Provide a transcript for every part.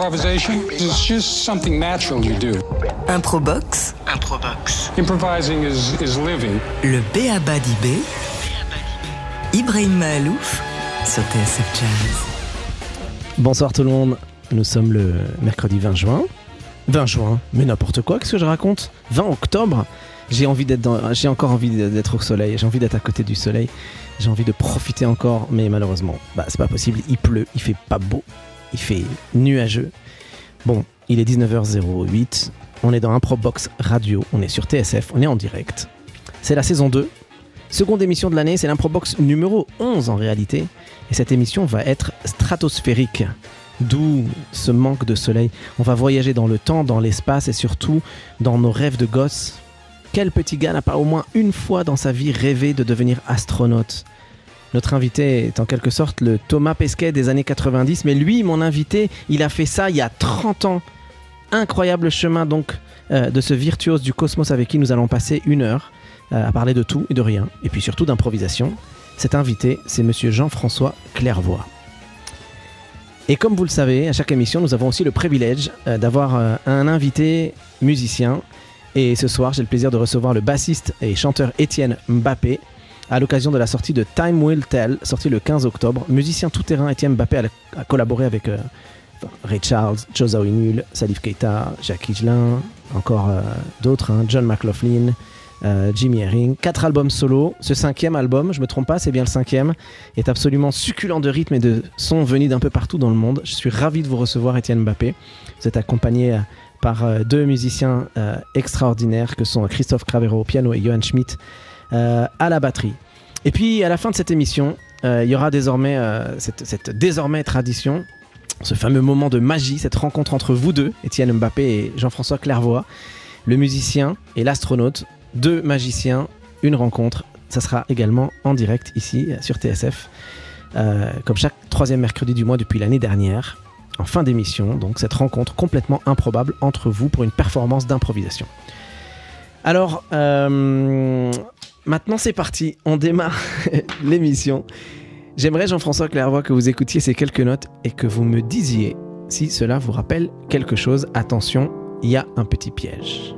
Improvisation is just something natural you do. Improbox. Improbox. Improvising is, is living. Le Béaba d'Ibé. Ibrahim Mahalouf sur TSF Jazz. Bonsoir tout le monde, nous sommes le mercredi 20 juin. 20 juin, mais n'importe quoi, qu'est-ce que je raconte? 20 octobre, j'ai envie d'être dans, j'ai encore envie d'être au soleil, j'ai envie d'être à côté du soleil, j'ai envie de profiter encore, mais malheureusement, bah c'est pas possible, il pleut, il fait pas beau, il fait nuageux. Bon, il est 19h08, on est dans un Box Radio, on est sur TSF, on est en direct. C'est la saison 2, seconde émission de l'année, c'est l'Improbox numéro 11 en réalité, et cette émission va être stratosphérique. D'où ce manque de soleil. On va voyager dans le temps, dans l'espace et surtout dans nos rêves de gosse. Quel petit gars n'a pas au moins une fois dans sa vie rêvé de devenir astronaute? Notre invité est en quelque sorte le Thomas Pesquet des années 90, mais lui, mon invité, il a fait ça il y a 30 ans. Incroyable chemin donc euh, de ce virtuose du cosmos avec qui nous allons passer une heure euh, à parler de tout et de rien, et puis surtout d'improvisation. Cet invité, c'est monsieur Jean-François Clairvoy. Et comme vous le savez, à chaque émission, nous avons aussi le privilège euh, d'avoir un invité musicien. Et ce soir, j'ai le plaisir de recevoir le bassiste et chanteur Étienne Mbappé à l'occasion de la sortie de Time Will Tell, sortie le 15 octobre. Musicien tout-terrain, Étienne Mbappé a, collaboré avec euh, Ray Charles, Joe Zawinul, Salif Keita, Jacques Higelin, encore euh, d'autres, hein, John McLaughlin, euh, Jimmy Herring. Quatre albums solo. Ce cinquième album, je me trompe pas, c'est bien le cinquième, est absolument succulent de rythme et de son venus d'un peu partout dans le monde. Je suis ravi de vous recevoir, Étienne Mbappé. Vous êtes accompagné par deux musiciens extraordinaires que sont Christophe Cravero au piano et Johan Schmidt à la batterie. Et puis à la fin de cette émission, euh, il y aura désormais euh, cette, désormais tradition, ce fameux moment de magie, cette rencontre entre vous deux, Étienne Mbappé et Jean-François Clairvoy, le musicien et l'astronaute, deux magiciens, une rencontre. Ça sera également en direct ici sur TSF, comme chaque troisième mercredi du mois depuis l'année dernière, en fin d'émission. Donc cette rencontre complètement improbable entre vous pour une performance d'improvisation. Alors, Maintenant, c'est parti. On démarre l'émission. J'aimerais, Jean-François Clairvoy, que vous écoutiez ces quelques notes et que vous me disiez si cela vous rappelle quelque chose. Attention, il y a un petit piège.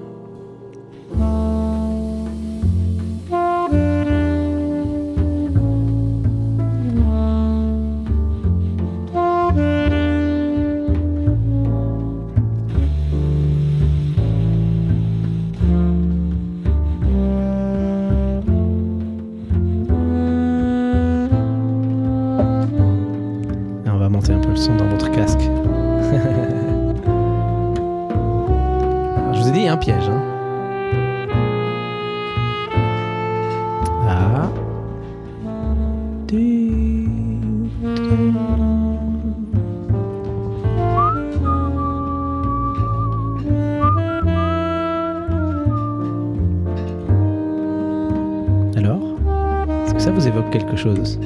Que ça vous évoque quelque chose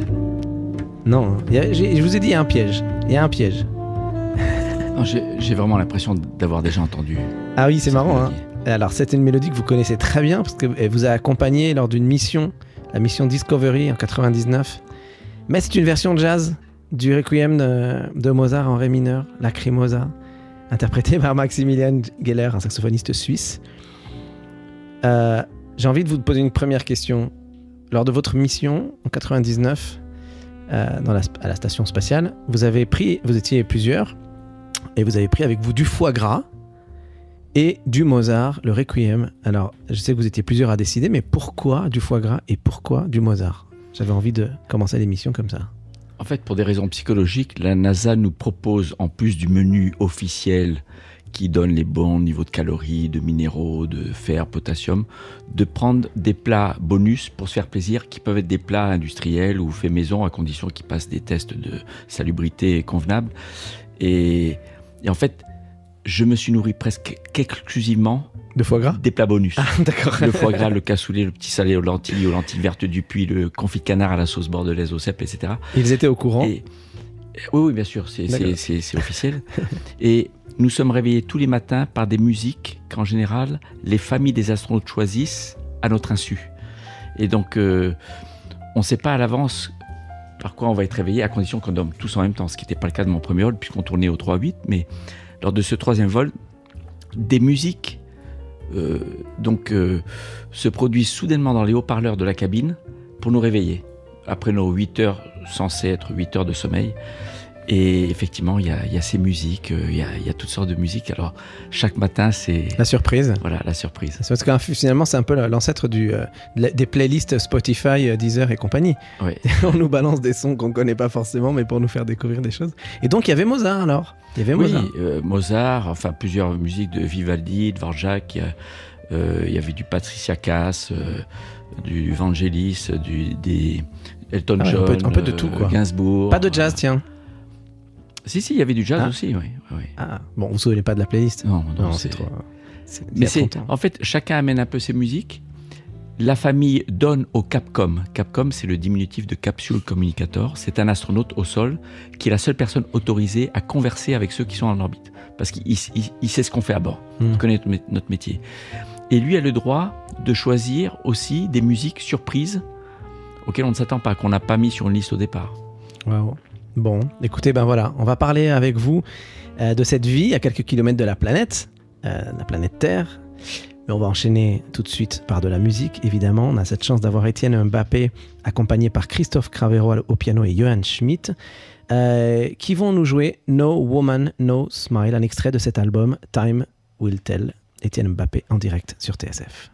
Non, je vous ai dit, il y a un piège. Il y a un piège. J'ai vraiment l'impression d'avoir déjà entendu. Ah oui, c'est marrant. Hein. Alors, c'est une mélodie que vous connaissez très bien parce qu'elle vous a accompagné lors d'une mission, la mission Discovery en 99. Mais c'est une version jazz du Requiem de, Mozart en ré mineur, Lacrimosa, interprété par Maximilian Geller, un saxophoniste suisse. Euh, j'ai envie de vous poser une première question. Lors de votre mission en 99, euh, à la station spatiale, vous avez pris, vous étiez plusieurs, et vous avez pris avec vous du foie gras et du Mozart, le Requiem. Alors, je sais que vous étiez plusieurs à décider, mais pourquoi du foie gras et pourquoi du Mozart? J'avais envie de commencer l'émission comme ça. En fait, pour des raisons psychologiques, la NASA nous propose, en plus du menu officiel qui donne les bons niveaux de calories, de minéraux, de fer, potassium, de prendre des plats bonus pour se faire plaisir, qui peuvent être des plats industriels ou faits maison à condition qu'ils passent des tests de salubrité convenables. Et, en fait, je me suis nourri presque exclusivement de foie gras? Des plats bonus. Ah, d'accord. Le foie gras, le cassoulet, le petit salé aux lentilles, aux lentilles vertes du puits, le confit de canard à la sauce bordelaise au cèpe, etc. Ils étaient au courant? Oui, oui, bien sûr, c'est officiel. Et nous sommes réveillés tous les matins par des musiques qu'en général les familles des astronautes choisissent à notre insu. Et donc, euh, on ne sait pas à l'avance par quoi on va être réveillé, à condition qu'on dorme tous en même temps, ce qui n'était pas le cas de mon premier rôle, puisqu'on tournait au 3-8. Mais lors de ce troisième vol, des musiques euh, donc, euh, se produisent soudainement dans les haut-parleurs de la cabine pour nous réveiller. Après nos 8 heures, censées être 8 heures de sommeil, et effectivement, il y a, ces musiques, euh, il y, a, toutes sortes de musiques. Alors, chaque matin, c'est. La surprise. Voilà, la surprise. Parce que finalement, c'est un peu l'ancêtre du, euh, des playlists Spotify, euh, Deezer et compagnie. Oui. On nous balance des sons qu'on ne connaît pas forcément, mais pour nous faire découvrir des choses. Et donc, il y avait Mozart alors? Il y avait Mozart. Oui, Mozart, enfin, plusieurs musiques de Vivaldi, de Dvorak. il y avait du Patricia Cass, du Vangelis, du, des Elton ah John, un peu, de tout, quoi. Gainsbourg. Pas de jazz, tiens. Si, si, il y avait du jazz ah. aussi, oui. Ah, bon, vous ne souvenez pas de la playlist? Non, non, c'est trop. Mais c'est, en fait, chacun amène un peu ses musiques. La famille donne au Capcom. Capcom, c'est le diminutif de Capsule Communicator. C'est un astronaute au sol qui est la seule personne autorisée à converser avec ceux qui sont en orbite. Parce qu'il sait ce qu'on fait à bord. Hmm. Il connaît notre métier. Et lui a le droit de choisir aussi des musiques surprises auxquelles on ne s'attend pas, qu'on n'a pas mis sur une liste au départ. Wow. Bon, écoutez, ben voilà, on va parler avec vous euh, de cette vie à quelques kilomètres de la planète, euh, la planète Terre. Mais on va enchaîner tout de suite par de la musique, évidemment. On a cette chance d'avoir Étienne Mbappé accompagné par Christophe Cravero au piano et Johan Schmidt, euh, qui vont nous jouer No Woman, No Smile, un extrait de cet album Time Will Tell. Étienne Mbappé en direct sur TSF.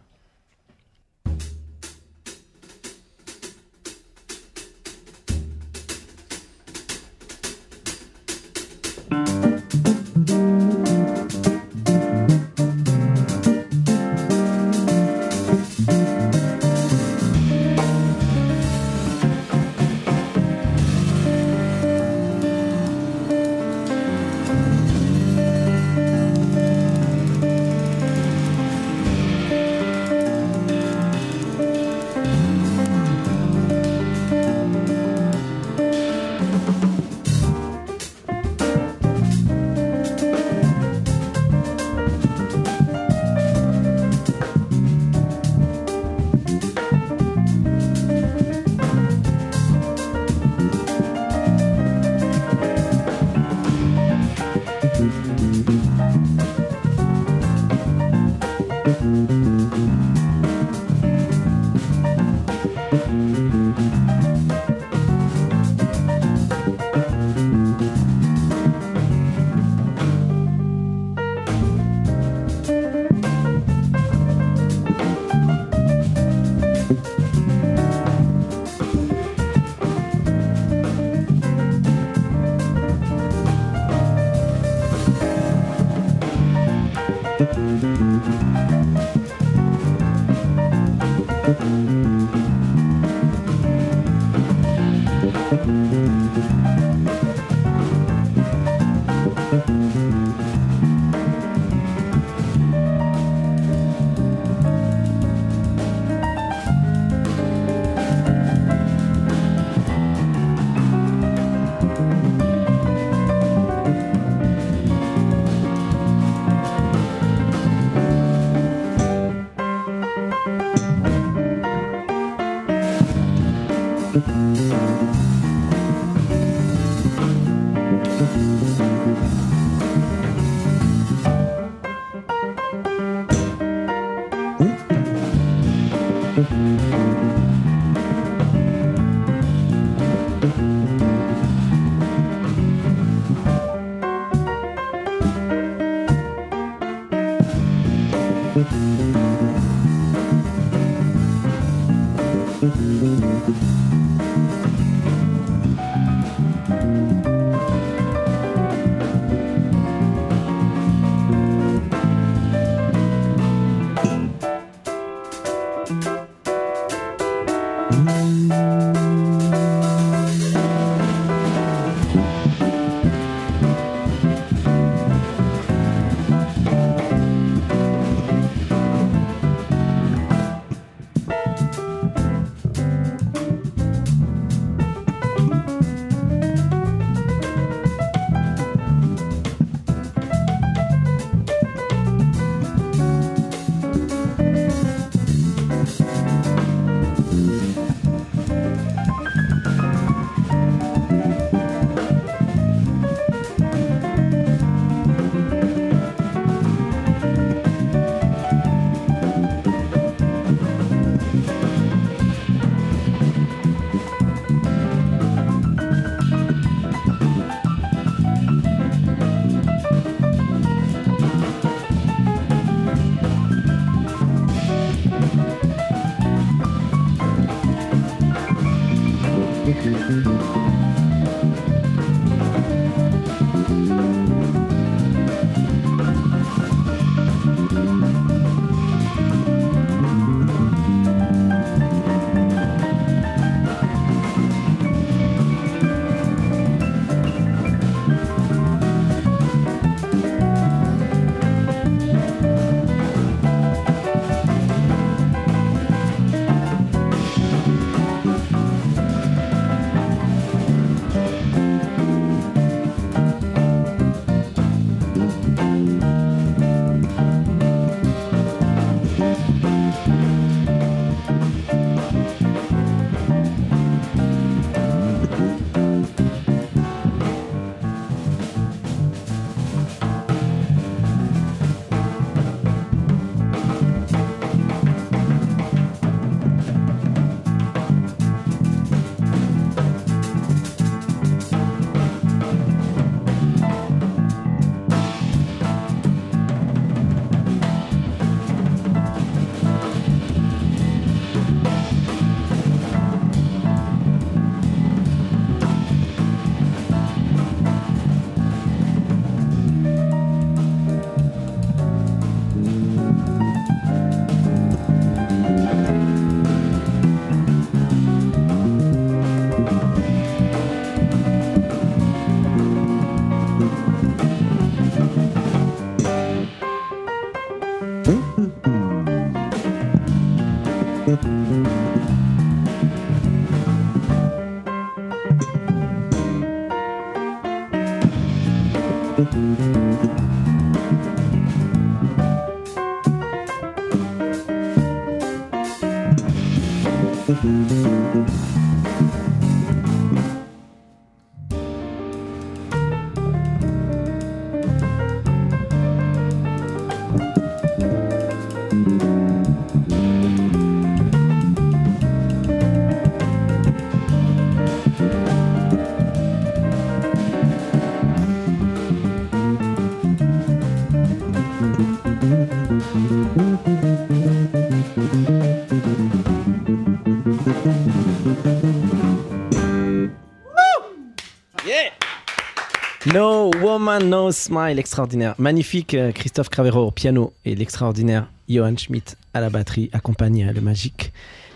Smile, extraordinaire. Magnifique euh, Christophe Cravero au piano et l'extraordinaire Johan Schmidt à la batterie, accompagné le magique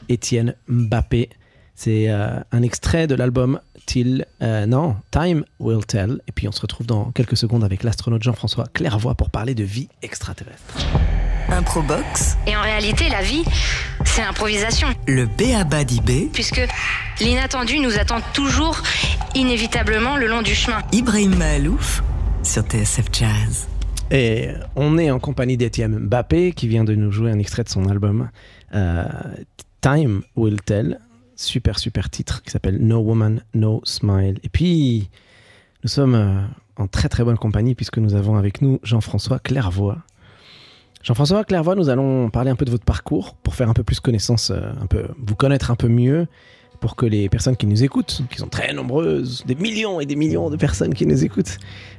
Étienne Mbappé. C'est euh, un extrait de l'album Till, euh, non, Time Will Tell. Et puis on se retrouve dans quelques secondes avec l'astronaute Jean-François Clairvoy pour parler de vie extraterrestre. Improbox, Et en réalité, la vie, c'est l'improvisation. le B.A.B.A. d'IB, Puisque l'inattendu nous attend toujours, inévitablement, le long du chemin. Ibrahim Mahalouf sur TSF Jazz. Et on est en compagnie d'Étienne Mbappé qui vient de nous jouer un extrait de son album euh, Time Will Tell. Super, super titre qui s'appelle No Woman, No Smile. Et puis, nous sommes euh, en très, très bonne compagnie puisque nous avons avec nous Jean-François Clairvoy. Jean-François Clairvoy, nous allons parler un peu de votre parcours pour faire un peu plus connaissance, euh, un peu, vous connaître un peu mieux, pour que les personnes qui nous écoutent, qui sont très nombreuses, des millions et des millions de personnes qui nous écoutent,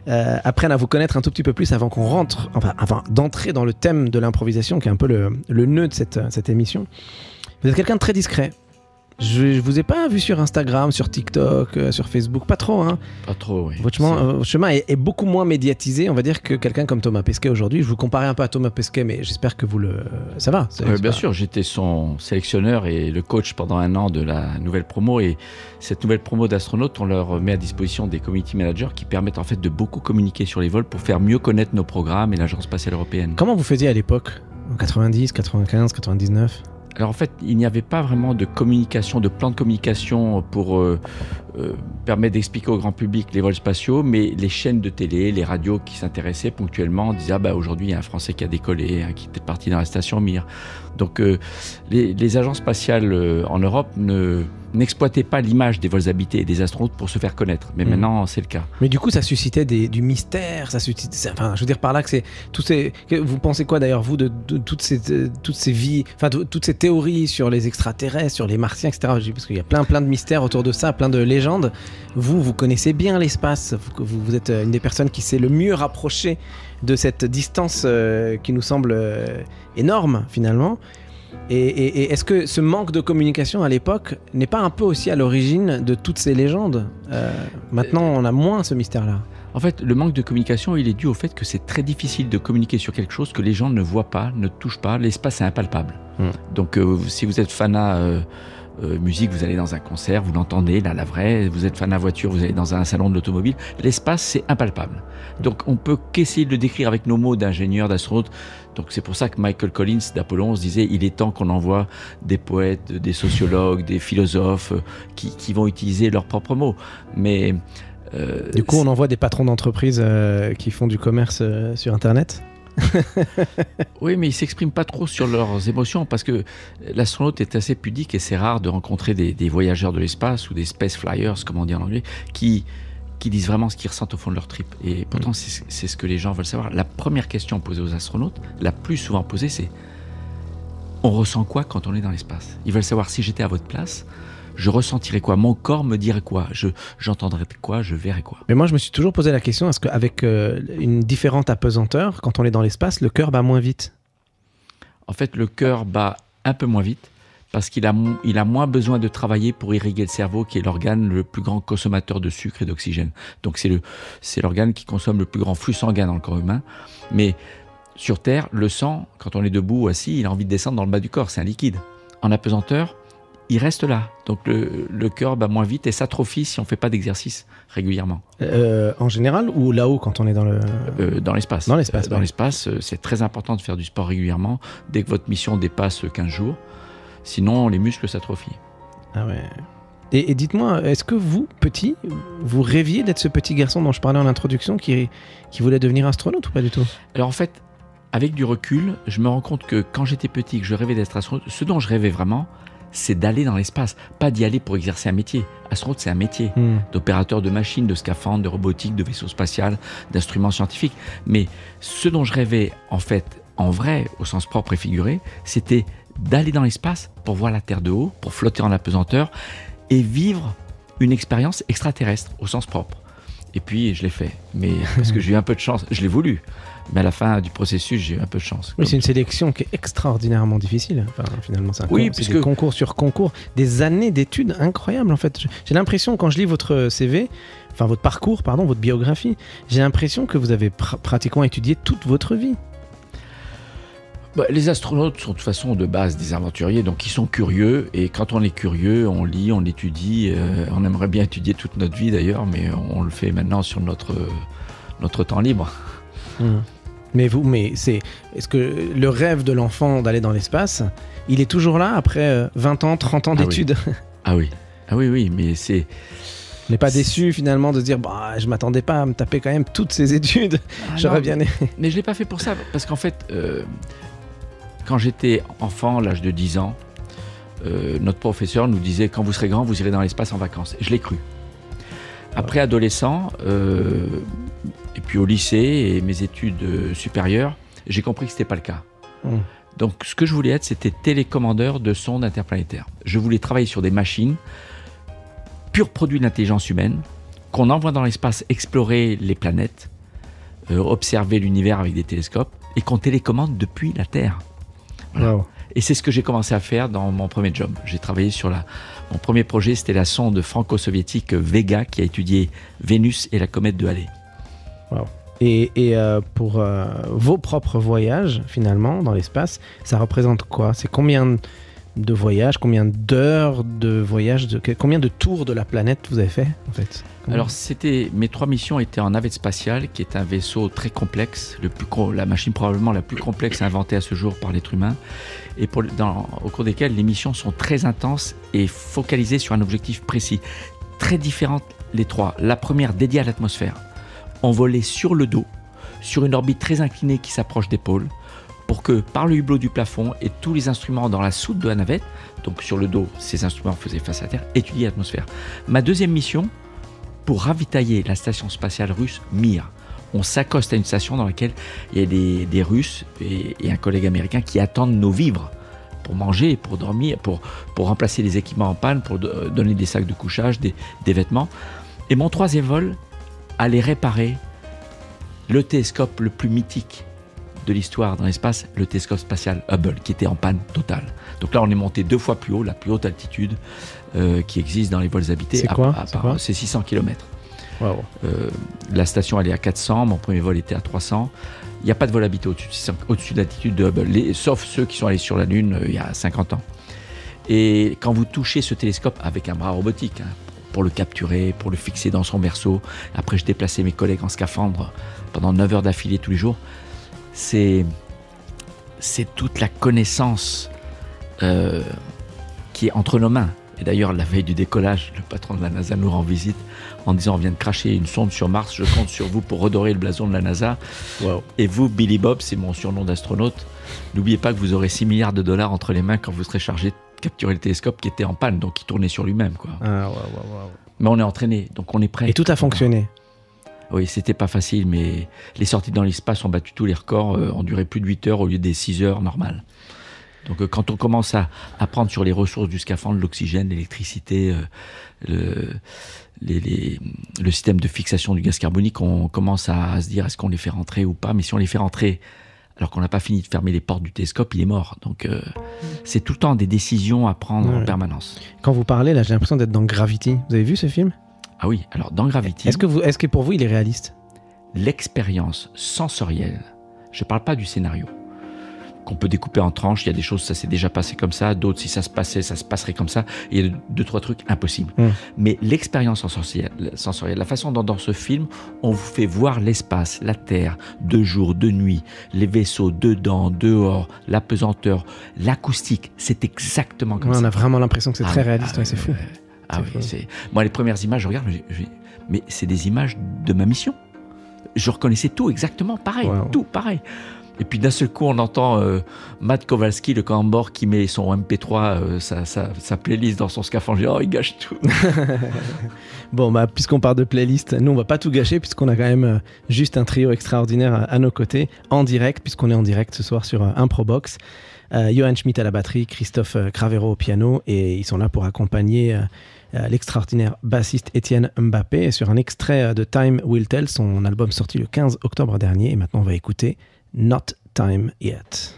euh, apprennent à vous connaître un tout petit peu plus avant qu'on rentre, enfin, avant d'entrer dans le thème de l'improvisation, qui est un peu le, le nœud de cette, cette émission. Vous êtes quelqu'un de très discret. Je, je vous ai pas vu sur Instagram, sur TikTok, euh, sur Facebook, pas trop. Hein. Pas trop, oui. Votre chemin, euh, chemin est, est beaucoup moins médiatisé, on va dire, que quelqu'un comme Thomas Pesquet aujourd'hui. Je vous comparais un peu à Thomas Pesquet, mais j'espère que vous le. Ça va Euh, bien pas- sûr, j'étais son sélectionneur et le coach pendant un an de la nouvelle promo. Et cette nouvelle promo d'astronautes, on leur met à disposition des community managers qui permettent en fait de beaucoup communiquer sur les vols pour faire mieux connaître nos programmes et l'Agence spatiale européenne. Comment vous faisiez à l'époque En 90, 95, 99 Alors en fait, il n'y avait pas vraiment de communication, de plan de communication pour euh, euh, permettre d'expliquer au grand public les vols spatiaux, mais les chaînes de télé, les radios qui s'intéressaient ponctuellement disaient ah bah aujourd'hui il y a un Français qui a décollé, hein, qui était parti dans la station Mir. Donc euh, les, les agences spatiales euh, en Europe ne n'exploitaient pas l'image des vols habités et des astronautes pour se faire connaître, mais Mhm. maintenant c'est le cas. Mais du coup, ça suscitait des- du mystère, ça suscitait. ça- Enfin, je veux dire par là que c'est tous ces. que- vous pensez quoi d'ailleurs vous de, de toutes ces euh, toutes ces vies, enfin de- toutes ces théories sur les extraterrestres, sur les martiens, etc. Parce qu'il y a plein plein de mystères autour de ça, plein de légendes. Vous, vous connaissez bien l'espace. Vous, êtes euh, une des personnes qui s'est le mieux rapprochée de cette distance euh, qui nous semble euh, énorme finalement. Et, et- et est-ce que ce manque de communication à l'époque n'est pas un peu aussi à l'origine de toutes ces légendes? Euh, Maintenant, on a moins ce mystère-là. En fait, le manque de communication, il est dû au fait que c'est très difficile de communiquer sur quelque chose que les gens ne voient pas, ne touchent pas. L'espace est impalpable. Hmm. Donc, euh, si vous êtes fanat euh, euh, musique, vous allez dans un concert, vous l'entendez, là, la vraie. Vous êtes fanat voiture, vous allez dans un salon de l'automobile. L'espace, c'est impalpable. Donc, on peut qu'essayer de le décrire avec nos mots d'ingénieur, d'astronaute. Donc, c'est pour ça que Michael Collins d'Apollon se disait il est temps qu'on envoie des poètes, des sociologues, des philosophes euh, qui, qui vont utiliser leurs propres mots. Mais euh, Du coup, on envoie des patrons d'entreprise euh, qui font du commerce euh, sur Internet? Oui, mais ils s'expriment pas trop sur leurs émotions parce que l'astronaute est assez pudique et c'est rare de rencontrer des, des voyageurs de l'espace ou des space flyers, comme on dit en anglais, qui, qui disent vraiment ce qu'ils ressentent au fond de leur trip. Et pourtant, c'est c'est ce que les gens veulent savoir. La première question posée aux astronautes, la plus souvent posée, c'est on ressent quoi quand on est dans l'espace? Ils veulent savoir si j'étais à votre place, je ressentirais quoi Mon corps me dirait quoi Je J'entendrais quoi Je verrais quoi Mais moi, je me suis toujours posé la question est-ce qu'avec euh, une différente apesanteur, quand on est dans l'espace, le cœur bat moins vite? En fait, le cœur bat un peu moins vite parce qu'il a, il a moins besoin de travailler pour irriguer le cerveau, qui est l'organe le plus grand consommateur de sucre et d'oxygène. Donc c'est le, c'est l'organe qui consomme le plus grand flux sanguin dans le corps humain. Mais sur Terre, le sang, quand on est debout ou assis, il a envie de descendre dans le bas du corps, c'est un liquide. En apesanteur, il reste là. Donc le, le cœur bat moins vite et s'atrophie si on ne fait pas d'exercice régulièrement. Euh, En général ou là-haut quand on est dans le. Euh, dans l'espace. Dans l'espace, Euh, dans ouais. l'espace, c'est très important de faire du sport régulièrement dès que votre mission dépasse 15 jours. Sinon, les muscles s'atrophient. Ah ouais. Et, et dites-moi, est-ce que vous, petit, vous rêviez d'être ce petit garçon dont je parlais en introduction qui, qui voulait devenir astronaute ou pas du tout? Alors en fait, avec du recul, je me rends compte que quand j'étais petit, que je rêvais d'être astronaute, ce dont je rêvais vraiment, c'est d'aller dans l'espace, pas d'y aller pour exercer un métier. Astronaute, c'est un métier Hmm. d'opérateur de machines, de scaphandres, de robotique, de vaisseaux spatial, d'instruments scientifiques. Mais ce dont je rêvais, en fait, en vrai, au sens propre et figuré, c'était d'aller dans l'espace pour voir la Terre de haut, pour flotter en apesanteur et vivre une expérience extraterrestre au sens propre. Et puis, je l'ai fait. Mais parce que j'ai eu un peu de chance, je l'ai voulu. Mais à la fin du processus, j'ai eu un peu de chance. Oui, c'est une sélection qui est extraordinairement difficile. Enfin, finalement, c'est un Oui, puisque- des concours sur concours, des années d'études incroyables en fait. J'ai l'impression quand je lis votre CV, enfin votre parcours, pardon, votre biographie, j'ai l'impression que vous avez pr- pratiquement étudié toute votre vie. Bah, les astronautes sont de toute façon de base des aventuriers, donc ils sont curieux. Et quand on est curieux, on lit, on étudie. euh, on aimerait bien étudier toute notre vie d'ailleurs, mais on le fait maintenant sur notre, notre temps libre. Mais vous, mais c'est, est-ce que le rêve de l'enfant d'aller dans l'espace, il est toujours là après euh, 20 ans, 30 ans Ah oui. d'études? Ah oui, ah oui, oui, mais c'est. On n'est pas déçu finalement de se dire, bah, je m'attendais pas à me taper quand même toutes ces études. Ah J'aurais bien aimé. Mais je l'ai pas fait pour ça, parce qu'en fait, euh, quand j'étais enfant, à l'âge de 10 ans, euh, notre professeur nous disait quand vous serez grand, vous irez dans l'espace en vacances. Et je l'ai cru. Après adolescent, euh, et puis au lycée et mes études euh, supérieures, j'ai compris que c'était pas le cas. Mm. Donc ce que je voulais être, c'était télécommandeur de sondes interplanétaires. Je voulais travailler sur des machines, pur produit de l'intelligence humaine, qu'on envoie dans l'espace explorer les planètes, euh, observer l'univers avec des télescopes et qu'on télécommande depuis la Terre. Voilà. Wow. Et c'est ce que j'ai commencé à faire dans mon premier job. J'ai travaillé sur la. Mon premier projet, c'était la sonde franco-soviétique Vega qui a étudié Vénus et la comète de Halley. Et, et, euh, pour euh, vos propres voyages, finalement, dans l'espace, ça représente quoi? C'est combien de voyages, combien d'heures de voyages, de, combien de tours de la planète vous avez fait, en fait? Alors, c'était mes trois missions étaient en navette spatiale, qui est un vaisseau très complexe, le plus co- la machine probablement la plus complexe inventée à ce jour par l'être humain, et pour, dans- au cours desquelles les missions sont très intenses et focalisées sur un objectif précis, très différentes les trois. La première dédiée à l'atmosphère, on volait sur le dos, sur une orbite très inclinée qui s'approche des pôles, pour que par le hublot du plafond et tous les instruments dans la soute de la navette, donc sur le dos, ces instruments faisaient face à la Terre, étudier l'atmosphère. Ma deuxième mission, pour ravitailler la station spatiale russe Mir. On s'accoste à une station dans laquelle il y a des, Russes et, et un collègue américain qui attendent nos vivres pour manger, pour dormir, pour, pour remplacer les équipements en panne, pour do- donner des sacs de couchage, des, des vêtements. Et mon troisième vol allait réparer le télescope le plus mythique de l'histoire dans l'espace, le télescope spatial Hubble, qui était en panne totale. Donc là, on est monté deux fois plus haut, la plus haute altitude euh, qui existe dans les vols habités. C'est quoi C'est part- quoi C'est 600 km. Euh, la station elle est à 400, mon premier vol était à 300. Il n'y a pas de vol habité au-dessus de 600 au-dessus de l'altitude de Hubble, les- sauf ceux qui sont allés sur la Lune euh, il y a 50 ans. Et quand vous touchez ce télescope avec un bras robotique, hein, pour le capturer, pour le fixer dans son berceau, après je déplaçais mes collègues en scaphandre pendant 9 heures d'affilée tous les jours, c'est, c'est toute la connaissance euh, qui est entre nos mains. Et d'ailleurs, la veille du décollage, le patron de la NASA nous rend visite en disant on vient de cracher une sonde sur Mars, je compte sur vous pour redorer le blason de la NASA. Et vous, Billy Bob, c'est mon surnom d'astronaute, n'oubliez pas que vous aurez 6 milliards de dollars entre les mains quand vous serez chargé capturer le télescope qui était en panne, donc qui tournait sur lui-même. quoi. Ah, waouh, waouh, waouh. Mais on est entraîné, donc on est prêt. Et tout a fonctionné. Oui, c'était pas facile, mais les sorties dans l'espace ont battu tous les records, euh, ont duré plus de 8 heures au lieu des 6 heures normales. Donc euh, quand on commence à apprendre sur les ressources du scaphandre, l'oxygène, l'électricité, euh, le, les- les- le système de fixation du gaz carbonique, on commence à, à se dire est-ce qu'on les fait rentrer ou pas? Mais si on les fait rentrer alors qu'on n'a pas fini de fermer les portes du télescope, il est mort. Donc euh, c'est tout le temps des décisions à prendre en permanence. Quand vous parlez, là, j'ai l'impression d'être dans Gravity. Vous avez vu ce film? Ah oui, alors dans Gravity, Est-ce que, vous, est-ce que pour vous, il est réaliste? l'expérience sensorielle, je parle pas du scénario, qu'on peut découper en tranches, il y a des choses, ça s'est déjà passé comme ça, d'autres, si ça se passait, ça se passerait comme ça, et il y a deux, trois trucs impossibles. Mm. Mais l'expérience sensorielle, sensorielle, la façon dont dans ce film, on vous fait voir l'espace, la Terre, de jour, de nuit, les vaisseaux, dedans, dehors, la pesanteur, l'acoustique, c'est exactement comme Ouais, ça. On a vraiment l'impression que c'est Ah très réaliste, ah ouais, c'est fou. Ah oui, c'est. Moi, les premières images, je regarde, je- mais c'est des images de ma mission. Je reconnaissais tout exactement pareil, Wow. tout pareil. Et puis d'un seul coup, on entend euh, Matt Kowalski, le camembert, qui met son MP3, euh, sa, playlist dans son scaphandre. Oh, il gâche tout. Bon, bah, puisqu'on parle de playlist, nous, on va pas tout gâcher, puisqu'on a quand même euh, juste un trio extraordinaire à, nos côtés, en direct, puisqu'on est en direct ce soir sur euh, Improbox. Johan Schmidt à la batterie, Christophe Cravero au piano, et ils sont là pour accompagner l'extraordinaire bassiste Étienne Mbappé sur un extrait de Time Will Tell, son album sorti le 15 octobre dernier. Et maintenant, on va écouter Not Time Yet.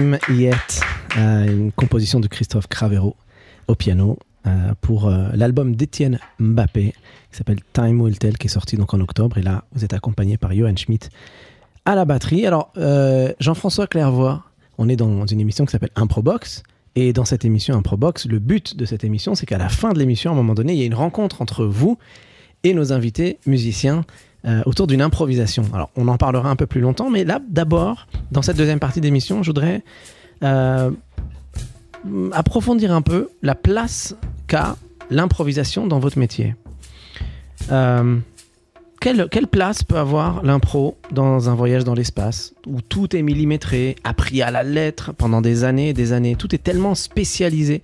Time Yet, euh, une composition de Christophe Cravero au piano euh, pour euh, l'album d'Étienne Mbappé qui s'appelle Time Will Tell qui est sorti donc en octobre. Et là vous êtes accompagné par Johan Schmidt à la batterie. Alors Jean-François Clairvoy, on est dans une émission qui s'appelle Improbox. Et dans cette émission Improbox, le but de cette émission c'est qu'à la fin de l'émission à un moment donné il y a une rencontre entre vous et nos invités musiciens euh, autour d'une improvisation. Alors, on en parlera un peu plus longtemps, mais là, d'abord, dans cette deuxième partie d'émission, je voudrais euh, approfondir un peu la place qu'a l'improvisation dans votre métier. Euh, quelle, quelle place peut avoir l'impro dans un voyage dans l'espace où tout est millimétré, appris à la lettre pendant des années et des années Tout est tellement spécialisé.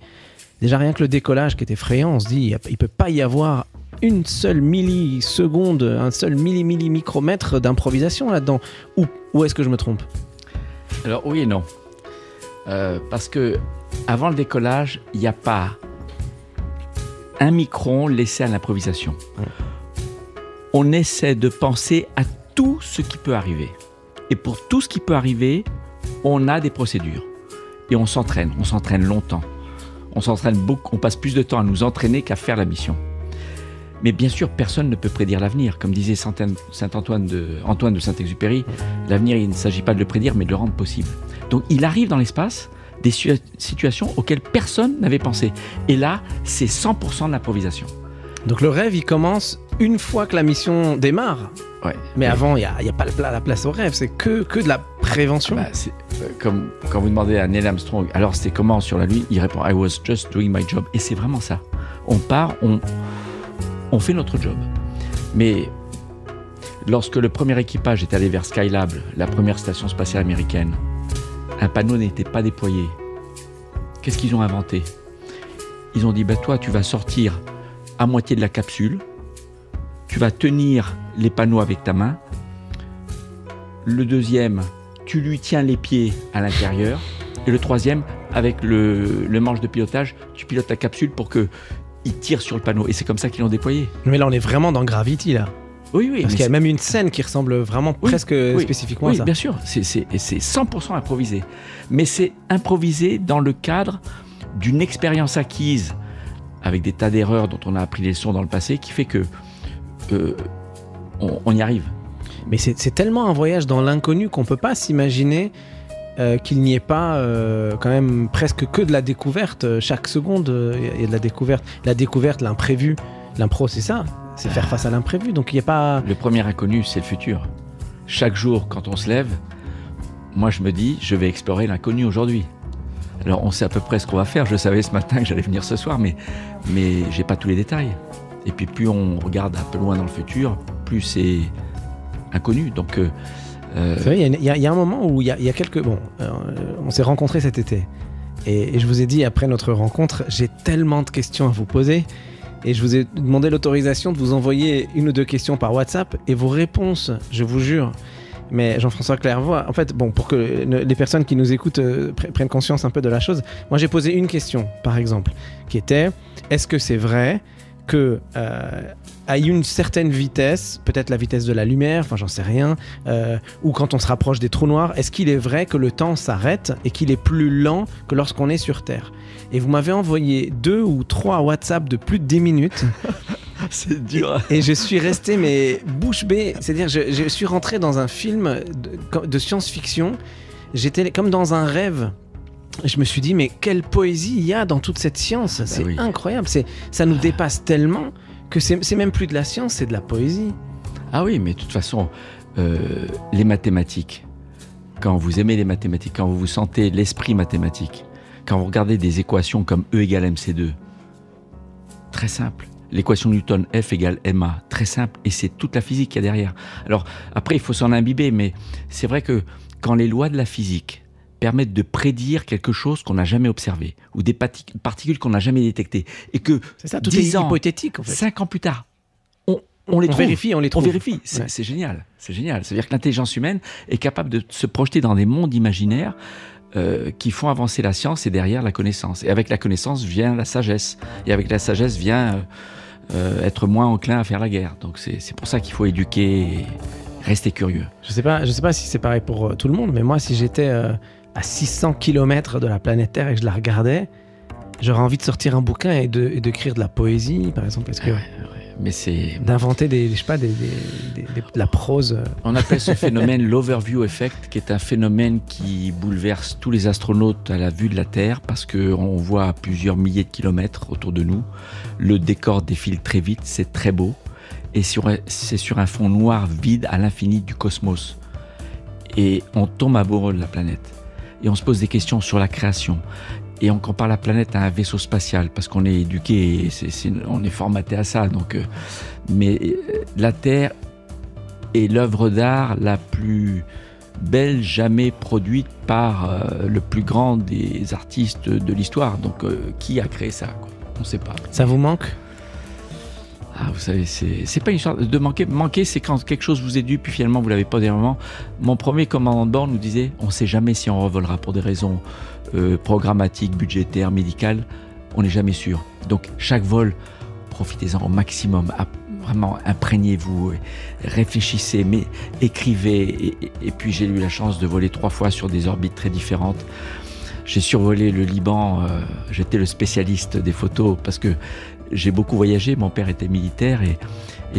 Déjà, rien que le décollage qui est effrayant, on se dit, il peut pas y avoir une seule milliseconde, un seul milli-milli-micromètre d'improvisation là-dedans. Ou, ou est-ce que je me trompe? Alors oui et non. Euh, parce que avant le décollage, il n'y a pas un micron laissé à l'improvisation. On essaie de penser à tout ce qui peut arriver. Et pour tout ce qui peut arriver, on a des procédures. Et on s'entraîne, on s'entraîne longtemps. On s'entraîne beaucoup, on passe plus de temps à nous entraîner qu'à faire la mission. Mais bien sûr, personne ne peut prédire l'avenir. Comme disait Saint Antoine de, Antoine de Saint-Exupéry, l'avenir, il ne s'agit pas de le prédire, mais de le rendre possible. Donc il arrive dans l'espace des situations auxquelles personne n'avait pensé. Et là, c'est 100% de l'improvisation. Donc le rêve, il commence une fois que la mission démarre. Ouais. Mais avant, il n'y a, y a, pas la place au rêve, c'est que, que de la prévention. Bah, euh, comme quand vous demandez à Neil Armstrong, alors c'était comment sur la Lune Il répond I was just doing my job. Et c'est vraiment ça. On part, on, on fait notre job. Mais lorsque le premier équipage est allé vers Skylab, la première station spatiale américaine, un panneau n'était pas déployé. Qu'est-ce qu'ils ont inventé? Ils ont dit bah toi tu vas sortir à moitié de la capsule, tu vas tenir les panneaux avec ta main. Le deuxième, tu lui tiens les pieds à l'intérieur. Et le troisième, avec le, le manche de pilotage, tu pilotes la capsule pour que il tire sur le panneau. Et c'est comme ça qu'ils l'ont déployé. Mais là, on est vraiment dans Gravity, là. Oui, oui. Parce qu'il y a même une scène qui ressemble vraiment Oui, presque oui, spécifiquement Oui, à ça. bien sûr. C'est c'est- et c'est 100% improvisé. Mais c'est improvisé dans le cadre d'une expérience acquise avec des tas d'erreurs dont on a appris les leçons dans le passé qui fait que euh, on, on y arrive. Mais c'est c'est tellement un voyage dans l'inconnu qu'on peut pas s'imaginer euh, qu'il n'y ait pas euh, quand même presque que de la découverte. Euh, Chaque seconde, il y a de la découverte. La découverte, l'imprévu. L'impro, c'est ça. C'est faire face à l'imprévu. Donc il n'y a pas. Le premier inconnu, c'est le futur. Chaque jour, quand on se lève, moi je me dis, je vais explorer l'inconnu aujourd'hui. Alors on sait à peu près ce qu'on va faire. Je savais ce matin que j'allais venir ce soir, mais, mais j'ai pas tous les détails. Et puis plus on regarde un peu loin dans le futur, plus c'est inconnu. Donc il y a- il y, a- un moment où il y a, quelques. Bon, euh, on s'est rencontrés cet été. Et, je vous ai dit, après notre rencontre, j'ai tellement de questions à vous poser. Et je vous ai demandé l'autorisation de vous envoyer une ou deux questions par WhatsApp. Et vos réponses, je vous jure. Mais Jean-François Clairvoy, en fait, bon, pour que les personnes qui nous écoutent euh, pre- prennent conscience un peu de la chose, moi j'ai posé une question, par exemple, qui était est-ce que c'est vrai que euh, à une certaine vitesse, peut-être la vitesse de la lumière, enfin j'en sais rien, euh, ou quand on se rapproche des trous noirs, est-ce qu'il est vrai que le temps s'arrête et qu'il est plus lent que lorsqu'on est sur Terre? Et vous m'avez envoyé deux ou trois WhatsApp de plus de 10 minutes c'est dur. et je suis resté mais bouche bée, c'est-à-dire je, je suis rentré dans un film de, de science-fiction, j'étais comme dans un rêve. Je me suis dit mais quelle poésie il y a dans toute cette science, c'est oui. incroyable, c'est ça nous dépasse tellement que c'est c'est même plus de la science, c'est de la poésie. Ah oui, mais de toute façon, euh, les mathématiques, quand vous aimez les mathématiques, quand vous vous sentez l'esprit mathématique, quand vous regardez des équations comme E égale MC2, très simple. L'équation Newton F égale MA, très simple, et c'est toute la physique qu'il y a derrière. Alors, après, il faut s'en imbiber, mais c'est vrai que quand les lois de la physique permettent de prédire quelque chose qu'on n'a jamais observé, ou des particules qu'on n'a jamais détectées, et que C'est ça, tout 10 est ans, hypothétique en fait. cinq ans plus tard, on, on les on trouve. vérifie, on les On trouve. vérifie, c'est Ouais. génial, c'est génial. C'est-à-dire que l'intelligence humaine est capable de se projeter dans des mondes imaginaires euh, qui font avancer la science et derrière la connaissance. Et avec la connaissance vient la sagesse, et avec la sagesse vient euh, euh, être moins enclin à faire la guerre. Donc c'est pour ça qu'il faut éduquer, et restez curieux. Je sais pas, je sais pas si c'est pareil pour tout le monde, mais moi, si j'étais à 600 km de la planète Terre et que je la regardais, j'aurais envie de sortir un bouquin et de et d'écrire de la poésie, par exemple, parce que Mais c'est d'inventer des, je sais pas, des, des- des- des- de la prose. euh, On appelle ce phénomène l'overview effect, qui est un phénomène qui bouleverse tous les astronautes à la vue de la Terre, parce que on voit à plusieurs milliers de kilomètres autour de nous. Le décor défile très vite, c'est très beau, et c'est sur un fond noir vide à l'infini du cosmos. Et on tombe amoureux de la planète, et on se pose des questions sur la création. Et on compare la planète à un vaisseau spatial parce qu'on est éduqué, et on est formaté à ça. Donc, euh, mais euh, la Terre est l'œuvre d'art la plus belle jamais produite par euh, le plus grand des artistes de l'histoire. Donc, qui a créé ça On ne sait pas. Ça vous manque? Ah, vous savez, c'est pas une histoire de manquer. Manquer, c'est quand quelque chose vous est dû, puis finalement vous l'avez pas dernièrement. Mon premier commandant de bord nous disait on sait jamais si on revolera pour des raisons euh, programmatiques, budgétaires, médicales. On n'est jamais sûr. Donc, chaque vol, profitez-en au maximum. App- Vraiment, imprégnez-vous, réfléchissez, mais écrivez. Et puis, j'ai eu la chance de voler trois fois sur des orbites très différentes. J'ai survolé le Liban. euh, J'étais le spécialiste des photos parce que j'ai beaucoup voyagé. Mon père était militaire et,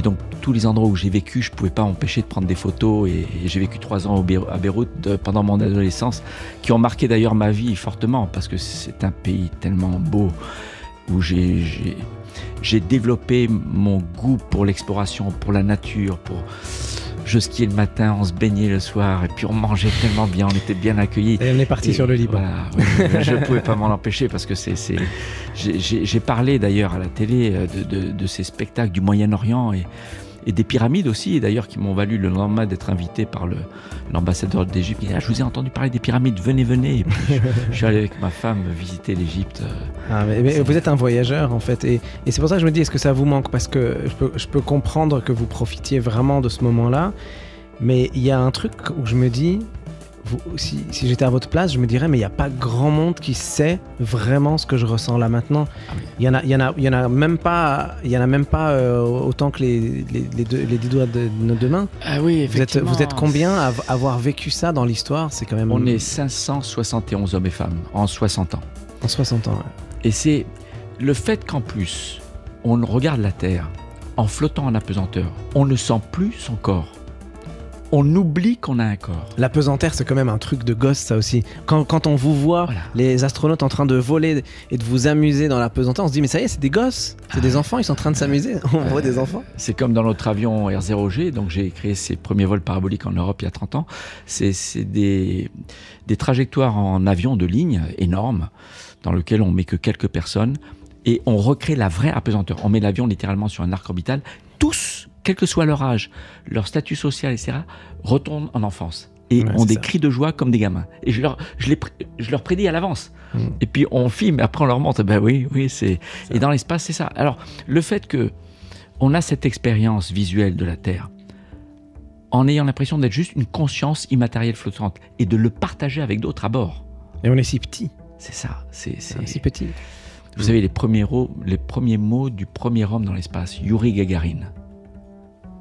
donc tous les endroits où j'ai vécu, je pouvais pas m'empêcher de prendre des photos. Et, j'ai vécu trois ans au à Beyrouth pendant mon adolescence, qui ont marqué d'ailleurs ma vie fortement parce que c'est un pays tellement beau où j'ai- j'ai développé mon goût pour l'exploration, pour la nature, pour je skiais le matin, on se baignait le soir et puis on mangeait tellement bien, on était bien accueillis. Et on est parti Et sur le Liban. voilà, oui, je ne pouvais pas m'en empêcher parce que c'est. j'ai- parlé d'ailleurs à la télé euh, de, de- de ces spectacles du Moyen-Orient et, et des pyramides aussi, et d'ailleurs qui m'ont valu le lendemain d'être invité par l'ambassadeur d'Égypte. Il dit, Ah, je vous ai entendu parler des pyramides, venez, venez. Et puis je, suis allé avec ma femme visiter l'Égypte. euh, Ah, mais, mais C'est- vous êtes un voyageur en fait, et, et c'est pour ça que je me dis est-ce que ça vous manque? Parce que je peux, je peux comprendre que vous profitiez vraiment de ce moment-là, mais il y a un truc où je me dis, vous- si, si j'étais à votre place, je me dirais mais il n'y a pas grand monde qui sait vraiment ce que je ressens là maintenant. Il y en a, y en a, il y en a même pas, il y en a même pas euh, autant que les, les, les deux- les dix doigts de nos deux mains. Ah oui, Vous êtes, vous êtes combien à av- avoir vécu ça dans l'histoire? C'est quand même On est 571 hommes et femmes en 60 ans. en 60 ans. ouais. Et c'est le fait qu'en plus, on regarde la Terre en flottant en apesanteur. On ne sent plus son corps. On oublie qu'on a un corps. La pesanteur, c'est quand même un truc de gosse, ça aussi. Quand, quand on vous voit, Voilà. les astronautes en train de voler et de vous amuser dans la pesanteur, on se dit, mais ça y est, c'est des gosses, c'est Ah des ouais. enfants, ils sont en train de s'amuser. On voit des enfants. C'est comme dans notre avion R0G, donc j'ai créé ces premiers vols paraboliques en Europe il y a 30 ans. C'est des, des trajectoires en avion de ligne énormes, dans lesquelles on met que quelques personnes, et on recrée la vraie apesanteur. On met l'avion littéralement sur un arc orbital. Tous, quel que soit leur âge, leur statut social, etc., retournent en enfance. Et Ouais, ont des ça. cris de joie comme des gamins. Et je leur, je les, je leur prédis à l'avance. Mm. Et puis on filme, après on leur montre. Ben oui, oui, c'est. Et dans l'espace, c'est ça. Alors, le fait que on a cette expérience visuelle de la Terre en ayant l'impression d'être juste une conscience immatérielle flottante et de le partager avec d'autres à bord. Et on est si petit, C'est ça. C'est- si petit. Vous savez, les premiers, ro- les premiers mots du premier homme dans l'espace, Yuri Gagarin.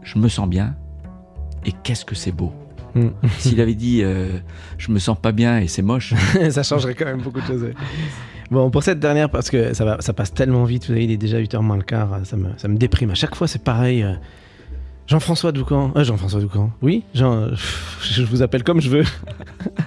Je me sens bien et qu'est-ce que c'est beau. Mm. S'il avait dit euh, je me sens pas bien et c'est moche, ça changerait quand même beaucoup de choses. Bon, pour cette dernière, parce que ça, va, ça passe tellement vite, vous savez, il est déjà 8h moins le quart, ça me, ça me déprime. À chaque fois, c'est pareil. euh, Jean-François Doucan. Euh, Jean-François Doucan. Oui, Jean, euh, je vous appelle comme je veux.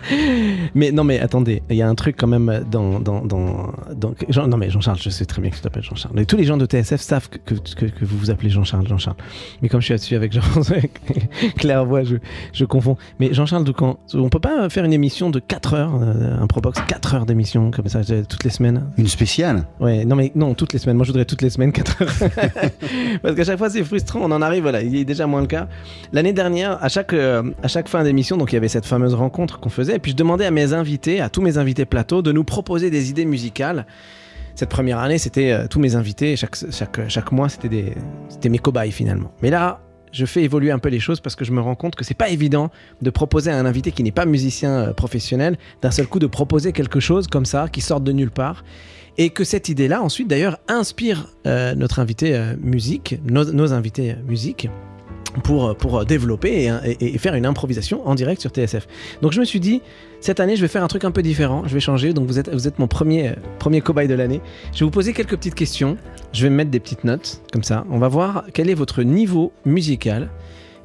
mais non, mais attendez, il y a un truc quand même dans. dans, dans, dans- Jean- non, mais Jean-Charles, je sais très bien que tu t'appelles Jean-Charles. Mais tous les gens de TSF savent que, que, que- que vous vous appelez Jean-Charles, Jean-Charles. Mais comme je suis là-dessus avec Jean-François Clairvoix, je, je confonds. Mais Jean-Charles Doucan, on peut pas faire une émission de 4 heures, euh, un Probox, 4 heures d'émission, comme ça, toutes les semaines? Une spéciale? Ouais, non, mais non, toutes les semaines. Moi, je voudrais toutes les semaines 4 heures. Parce qu'à chaque fois, c'est frustrant. On en arrive, voilà, il déjà moins le cas. L'année dernière, à chaque, euh, à chaque fin d'émission, donc il y avait cette fameuse rencontre qu'on faisait. Et puis, je demandais à mes invités, à tous mes invités plateau, de nous proposer des idées musicales. Cette première année, c'était euh, tous mes invités. Chaque, chaque, chaque mois, c'était des- c'était mes cobayes finalement. Mais là, je fais évoluer un peu les choses parce que je me rends compte que c'est pas évident de proposer à un invité qui n'est pas musicien euh, professionnel d'un seul coup de proposer quelque chose comme ça qui sort de nulle part et que cette idée-là ensuite d'ailleurs inspire notre invité musique, nos, nos invités musique. Pour, pour développer et, faire une improvisation en direct sur TSF. Donc je me suis dit, cette année, je vais faire un truc un peu différent, je vais changer. Donc vous êtes, vous êtes mon premier, premier cobaye de l'année. Je vais vous poser quelques petites questions. Je vais me mettre des petites notes, comme ça. On va voir quel est votre niveau musical.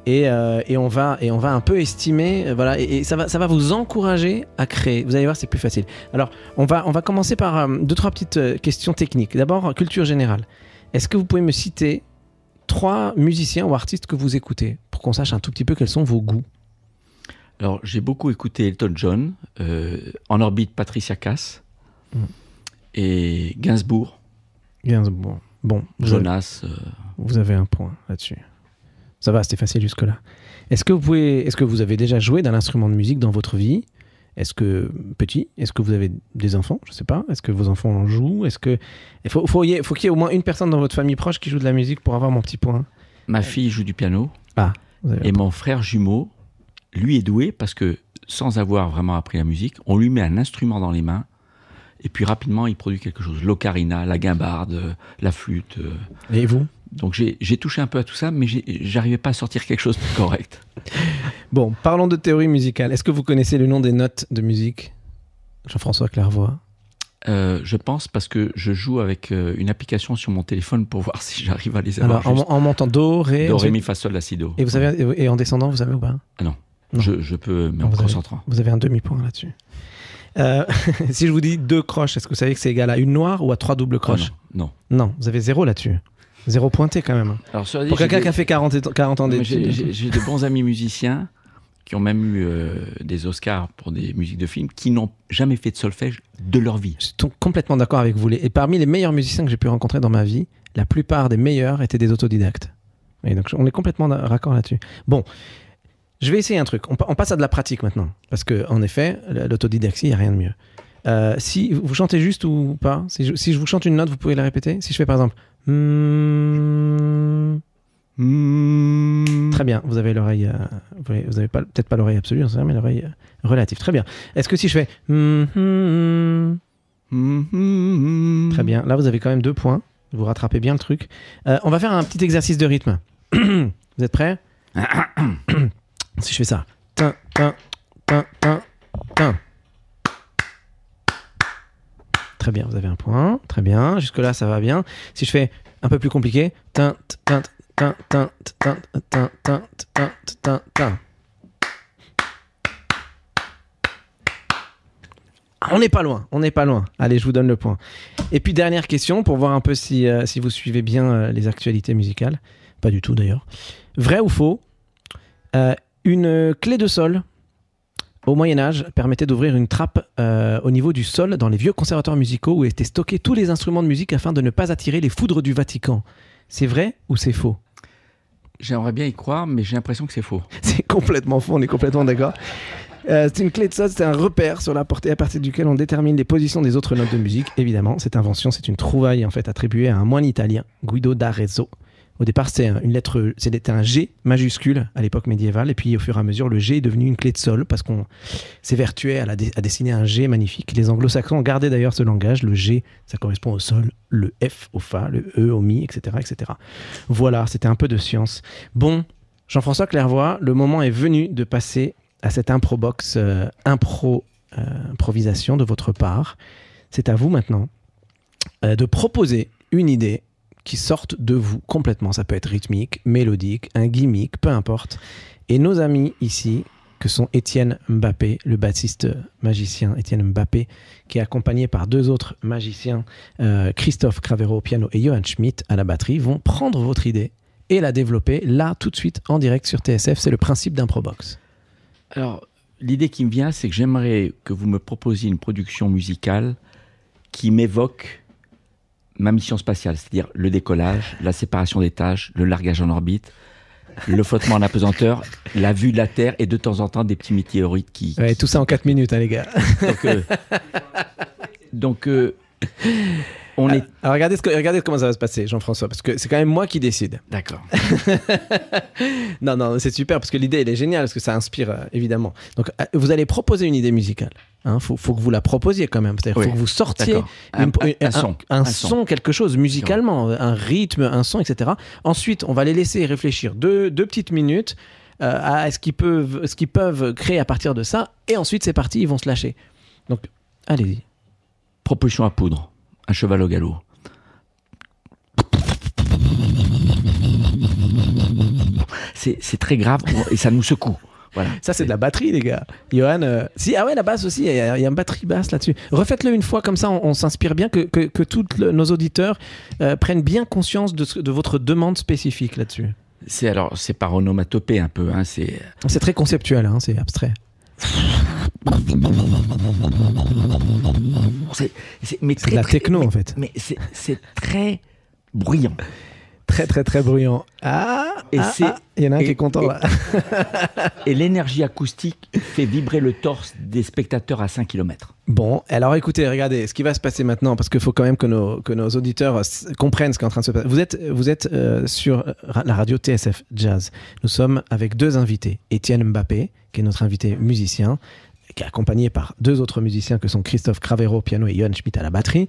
Et, euh, et on va et on va un peu estimer euh, voilà et, ça va ça va vous encourager à créer vous allez voir c'est plus facile alors on va on va commencer par euh, deux trois petites questions techniques d'abord culture générale est-ce que vous pouvez me citer trois musiciens ou artistes que vous écoutez pour qu'on sache un tout petit peu quels sont vos goûts. Alors, j'ai beaucoup écouté Elton John, euh, En orbite Patricia Cass, Mm. et Gainsbourg, Gainsbourg. Bon vous avez, Jonas. euh, vous avez un point là-dessus. Ça va c'était facile jusque là est-ce que vous pouvez est-ce que vous avez déjà joué d'un instrument de musique dans votre vie? Est-ce que petit est-ce que vous avez des enfants? Je sais pas. Est-ce que vos enfants en jouent? Est-ce que il faut faut, y ait- faut qu'il y ait au moins une personne dans votre famille proche qui joue de la musique pour avoir mon petit point. Ma fille joue du piano, un et mon frère jumeau, lui est doué parce que sans avoir vraiment appris la musique, on lui met un instrument dans les mains, et puis rapidement, il produit quelque chose. L'ocarina, la guimbarde, la flûte. euh. Et vous? Donc j'ai touché un peu à tout ça, mais j'arrivais pas à sortir quelque chose de correct. Bon, parlons de théorie musicale. Est-ce que vous connaissez le nom des notes de musique? Jean-François Clairvoy. Euh, je pense parce que je joue avec euh, une application sur mon téléphone pour voir si j'arrive à les avoir. Alors, en, juste. en montant Do, Ré, Do, ré, mi, fa, sol, la, si, do. et, vous savez, et en descendant, vous savez ou pas? Non. Je, je peux, mais Non, en me avez- concentrant. Vous avez un demi-point là-dessus. Euh, si je vous dis deux croches, est-ce que vous savez que c'est égal à une noire ou à trois doubles Oh, croches non, non. non. vous avez zéro là-dessus. Zéro pointé quand même. Alors, dit, Pour quelqu'un des- qui a fait 40, et- 40 ans d'études. j'ai- de bons amis musiciens qui ont même eu euh, des Oscars pour des musiques de films qui n'ont jamais fait de solfège de leur vie. Je suis complètement d'accord avec vous. Et parmi les meilleurs musiciens que j'ai pu rencontrer dans ma vie, la plupart des meilleurs étaient des autodidactes. Et donc, on est complètement raccord là-dessus. Bon, je vais essayer un truc. On, pa- on passe à de la pratique maintenant. Parce que, en effet, l- l'autodidactie, il n'y a rien de mieux. Euh, si vous chantez juste ou pas, si je, si je vous chante une note, vous pouvez la répéter. Si je fais par exemple. Hmm. Très bien, vous avez l'oreille. euh, vous avez, vous avez pas, peut-être pas l'oreille absolue, rien, mais l'oreille euh, relative. Très bien. Est-ce que si je fais. hmm. Très bien. Là, vous avez quand même deux points. Vous rattrapez bien le truc. On va faire un petit exercice de rythme. vous êtes prêts? Si je fais ça. Tin, tin, tin, tin, tin. Très bien, vous avez un point. Très bien. Jusque-là, ça va bien. Si je fais un peu plus compliqué. Tin, tin, tin, tin, tin, tin, tin, tin, tin, tin. Ah, On n'est pas loin, on n'est pas loin. Allez, je vous donne le point. Et puis dernière question pour voir un peu si, euh, si vous suivez bien euh, les actualités musicales. Pas du tout d'ailleurs. Vrai ou faux euh, Une clé de sol au Moyen Âge permettait d'ouvrir une trappe euh, au niveau du sol dans les vieux conservatoires musicaux où étaient stockés tous les instruments de musique afin de ne pas attirer les foudres du Vatican. C'est vrai ou c'est faux? J'aimerais bien y croire, mais j'ai l'impression que c'est faux. C'est complètement faux, on est complètement d'accord. Euh, c'est une clé de sol, c'est un repère sur la portée à partir duquel on détermine les positions des autres notes de musique. Évidemment, cette invention, c'est une trouvaille en fait attribuée à un moine italien, Guido d'Arezzo. Au départ, c'était un- une lettre, c'était un G majuscule à l'époque médiévale, et puis au fur et à mesure, le G est devenu une clé de sol parce qu'on s'évertuait à, à dessiner un G magnifique. Les Anglo-Saxons ont gardé d'ailleurs ce langage. Le G, ça correspond au sol, le F au fa, le E au mi, etc., etc. Voilà, c'était un peu de science. Bon, Jean-François Clairvoy, le moment est venu de passer à cette improbox euh, impro euh, improvisation de votre part. C'est à vous maintenant euh, de proposer une idée qui sorte de vous complètement. Ça peut être rythmique, mélodique, un gimmick, peu importe. Et nos amis ici, que sont Étienne Mbappé, le bassiste magicien Étienne Mbappé, qui est accompagné par deux autres magiciens, euh, Christophe Cravero au piano et Johan Schmidt à la batterie, vont prendre votre idée et la développer là tout de suite en direct sur TSF. C'est le principe d'improbox. Alors, l'idée qui me vient, c'est que j'aimerais que vous me proposiez une production musicale qui m'évoque ma mission spatiale, c'est-à-dire le décollage, la séparation des tâches, le largage en orbite, le flottement en apesanteur, la vue de la Terre et de temps en temps des petits météorites qui... Ouais, qui- tout ça en 4 minutes, hein, les gars. Donc, euh, donc, euh, On est Alors regardez, ce que- regardez comment ça va se passer, Jean-François, parce que c'est quand même moi qui décide. d'accord. Non, non, c'est super, parce que l'idée, elle est géniale, parce que ça inspire, euh, évidemment. Donc, euh, vous allez proposer une idée musicale. Il faut, faut que vous la proposiez quand même. C'est-à-dire Oui, faut que vous sortiez. Un- une- un- un son. un quelque chose musicalement, un rythme, un son, etc. Ensuite, on va les laisser réfléchir deux, deux petites minutes euh, à ce qu'ils peuvent, ce qu'ils peuvent créer à partir de ça. Et ensuite, c'est parti, ils vont se lâcher. Donc, allez-y. Proposition à poudre. Un cheval au galop. C'est très grave et ça nous secoue. Voilà. Ça, c'est de la batterie, les gars. Johan, euh, si, ah ouais, la basse aussi, il y, a il y a une batterie basse là-dessus. Refaites-le une fois, comme ça, on, on s'inspire bien, que, que, que tous nos auditeurs euh, prennent bien conscience de, ce- de votre demande spécifique là-dessus. C'est alors c'est par onomatopée un peu. Hein, c'est C'est très conceptuel, hein, c'est abstrait. C'est de la techno, mais- en fait. Mais c'est très bruyant. Très, très, très bruyant. Ah, Et ah, c'est- ah, il y en a un et- qui est content, et- là. Et l'énergie acoustique fait vibrer le torse des spectateurs à 5 km. Bon, alors écoutez, regardez, ce qui va se passer maintenant, parce qu'il faut quand même que nos, que nos auditeurs comprennent ce qui est en train de se passer. Vous êtes, vous êtes euh, sur la radio TSF Jazz. Nous sommes avec deux invités. Étienne Mbappé, qui est notre invité musicien, qui est accompagné par deux autres musiciens que sont Christophe Cravero au piano et Johan Schmidt à la batterie.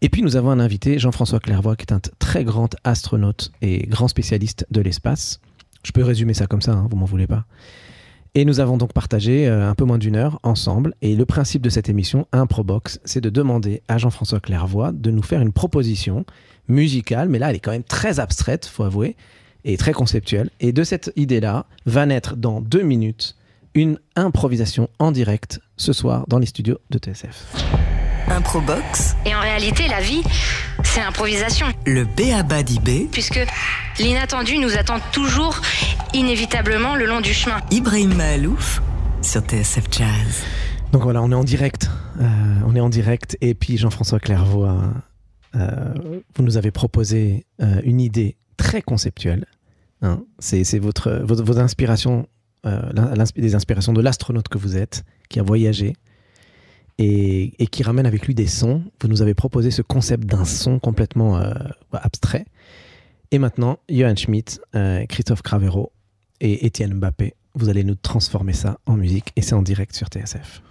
Et puis nous avons un invité, Jean-François Clairvoy, qui est un très grand astronaute et grand spécialiste de l'espace. Je peux résumer ça comme ça, hein, vous m'en voulez pas. Et nous avons donc partagé euh, un peu moins d'une heure ensemble. Et le principe de cette émission, Improbox, c'est de demander à Jean-François Clairvoy de nous faire une proposition musicale, mais là elle est quand même très abstraite, faut avouer, et très conceptuelle. Et de cette idée-là va naître dans deux minutes une improvisation en direct ce soir dans les studios de TSF. Improbox, Et réalité, la vie, c'est l'improvisation. le B.A.B.A. d'IB, Puisque l'inattendu nous attend toujours inévitablement le long du chemin. Ibrahim Mahalouf sur TSF Jazz. Donc voilà, on est en direct. Euh, on est en direct. Et puis Jean-François Clairvaux, euh, vous nous avez proposé euh, une idée très conceptuelle. hein. C'est c'est votre, vos, vos inspirations, euh, des inspirations de l'astronaute que vous êtes, qui a voyagé et, qui ramène avec lui des sons. Vous nous avez proposé ce concept d'un son complètement euh, abstrait. Et maintenant, Johan Schmidt, euh, Christophe Cravero et Étienne Mbappé, vous allez nous transformer ça en musique et c'est en direct sur TSF.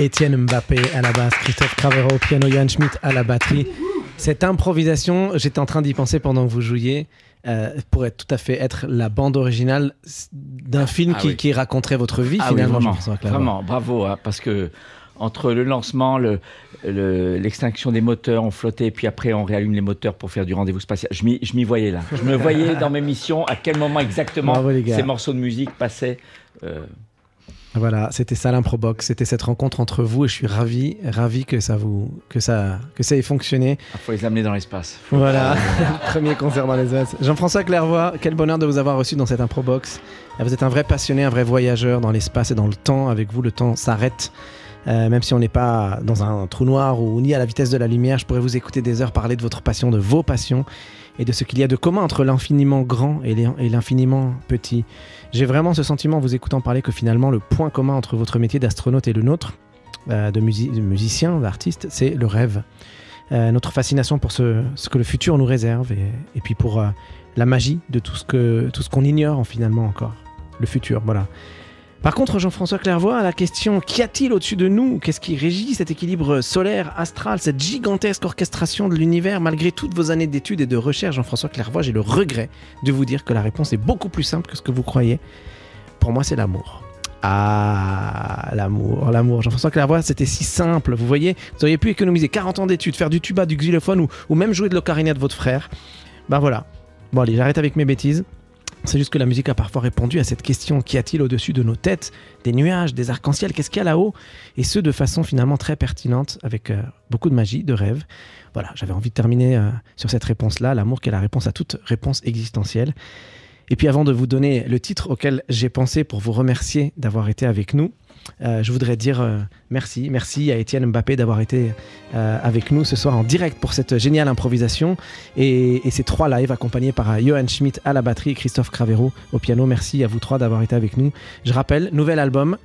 Étienne Mbappé à la basse, Christophe Cravero au piano, Yann Schmidt à la batterie. Cette improvisation, j'étais en train d'y penser pendant que vous jouiez, euh, pourrait tout à fait être la bande originale d'un film Ah qui, oui. qui raconterait votre vie Ah oui, finalement. vraiment, bravo, hein, parce que entre le lancement, le- le- l'extinction des moteurs, on flottait, puis après on réallume les moteurs pour faire du rendez-vous spatial. Je m'y voyais là. Je me voyais dans mes missions à quel moment exactement Bravo, ces morceaux de musique passaient. euh, Voilà, c'était ça l'improbox, c'était cette rencontre entre vous et je suis ravi, ravi que ça vous, que ça, que ça ait fonctionné. Il faut les amener dans l'espace. Voilà, premier concert dans les As. Jean-François Clairvoy, quel bonheur de vous avoir reçu dans cette improbox. Vous êtes un vrai passionné, un vrai voyageur dans l'espace et dans le temps. Avec vous, le temps s'arrête. Euh, même si on n'est pas dans un trou noir ou ni à la vitesse de la lumière, je pourrais vous écouter des heures parler de votre passion, de vos passions et de ce qu'il y a de commun entre l'infiniment grand et l'infiniment petit. J'ai vraiment ce sentiment en vous écoutant parler que finalement le point commun entre votre métier d'astronaute et le nôtre, euh, de, musi- de musicien, d'artiste, c'est le rêve. Euh, notre fascination pour ce, que le futur nous réserve et, puis pour euh, la magie de tout ce qu'on ignore en finalement encore. Le futur, voilà. Par contre, Jean-François Clairvoy, à la question qu'y a-t-il au-dessus de nous? Qu'est-ce qui régit cet équilibre solaire, astral, cette gigantesque orchestration de l'univers? Malgré toutes vos années d'études et de recherche, Jean-François Clairvoy, j'ai le regret de vous dire que la réponse est beaucoup plus simple que ce que vous croyez. Pour moi, c'est l'amour. Ah, l'amour, l'amour. Jean-François Clairvoy, c'était si simple. Vous voyez, vous auriez pu économiser 40 ans d'études, faire du tuba, du xylophone ou, ou même jouer de l'ocarina de votre frère. Ben voilà. Bon, allez, j'arrête avec mes bêtises. C'est juste que la musique a parfois répondu à cette question qu'y a-t-il au-dessus de nos têtes Des nuages, des arcs-en-ciel, qu'est-ce qu'il y a là-haut? Et ce, de façon finalement très pertinente, avec euh, beaucoup de magie, de rêve. Voilà, j'avais envie de terminer euh, sur cette réponse-là, l'amour qui est la réponse à toute réponse existentielle. Et puis avant de vous donner le titre auquel j'ai pensé pour vous remercier d'avoir été avec nous, euh, je voudrais dire euh, merci, merci à Étienne Mbappé d'avoir été euh, avec nous ce soir en direct pour cette géniale improvisation et, ces trois lives accompagnés par Johan Schmidt à la batterie et Christophe Cravero au piano. Merci à vous trois d'avoir été avec nous. Je rappelle, nouvel album.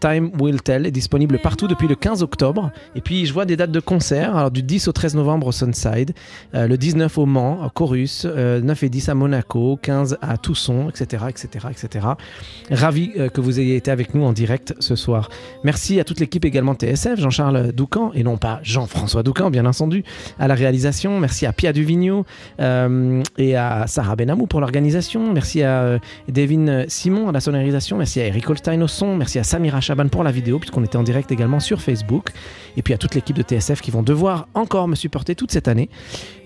Time Will Tell est disponible partout depuis le 15 octobre. Et puis je vois des dates de concert. Alors du 10 au 13 novembre au Sunside, euh, le 19 au Mans, au Chorus, euh, 9 et 10 à Monaco, 15 à Tousson, etc. etc., etc. Ravi euh, que vous ayez été avec nous en direct ce soir. Merci à toute l'équipe également TSF, Jean-Charles Doucan, et non pas Jean-François Doucan, bien entendu, à la réalisation. Merci à Pia Duvigneau euh, et à Sarah Benamou pour l'organisation. Merci à Devin Simon à la sonorisation. Merci à Eric Holstein au son. Merci à Samira Chaban pour la vidéo, puisqu'on était en direct également sur Facebook. Et puis à toute l'équipe de TSF qui vont devoir encore me supporter toute cette année.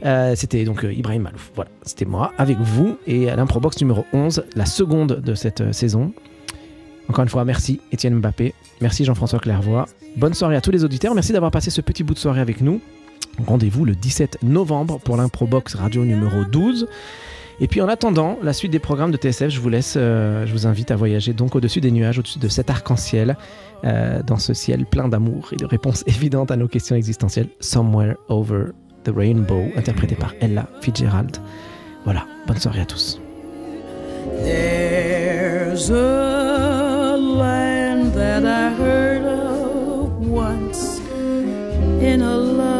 Euh, c'était donc euh, Ibrahim Malouf. Voilà, c'était moi avec vous et à l'improbox numéro 11, la seconde de cette euh, saison. Encore une fois, merci Étienne Mbappé, merci Jean-François Clairvoy. Bonne soirée à tous les auditeurs, merci d'avoir passé ce petit bout de soirée avec nous. Rendez-vous le 17 novembre pour l'improbox radio numéro 12. Et puis en attendant la suite des programmes de TSF, je vous laisse, euh, je vous invite à voyager donc au-dessus des nuages, au-dessus de cet arc-en-ciel, euh, dans ce ciel plein d'amour et de réponses évidentes à nos questions existentielles. Somewhere over the rainbow, interprété par Ella Fitzgerald. Voilà, bonne soirée à tous. There's a land that I heard of once in a lullaby.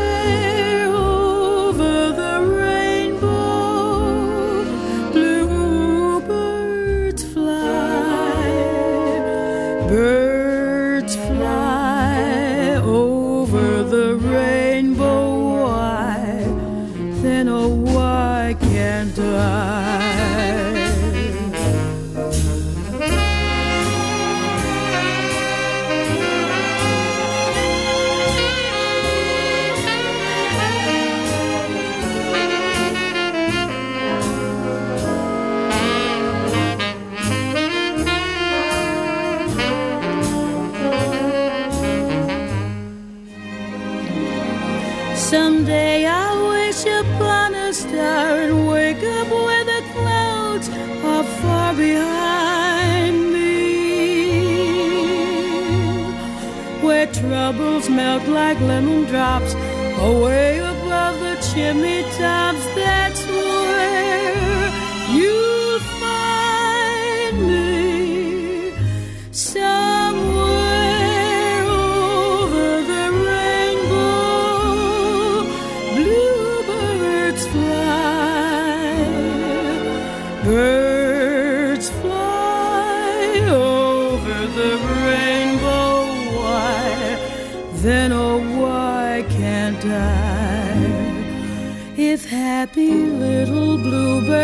birds fly over the rainbow. Why then, oh, why can't I? like lemon drops away above the chimney tops. That's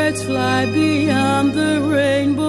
birds fly beyond the rainbow.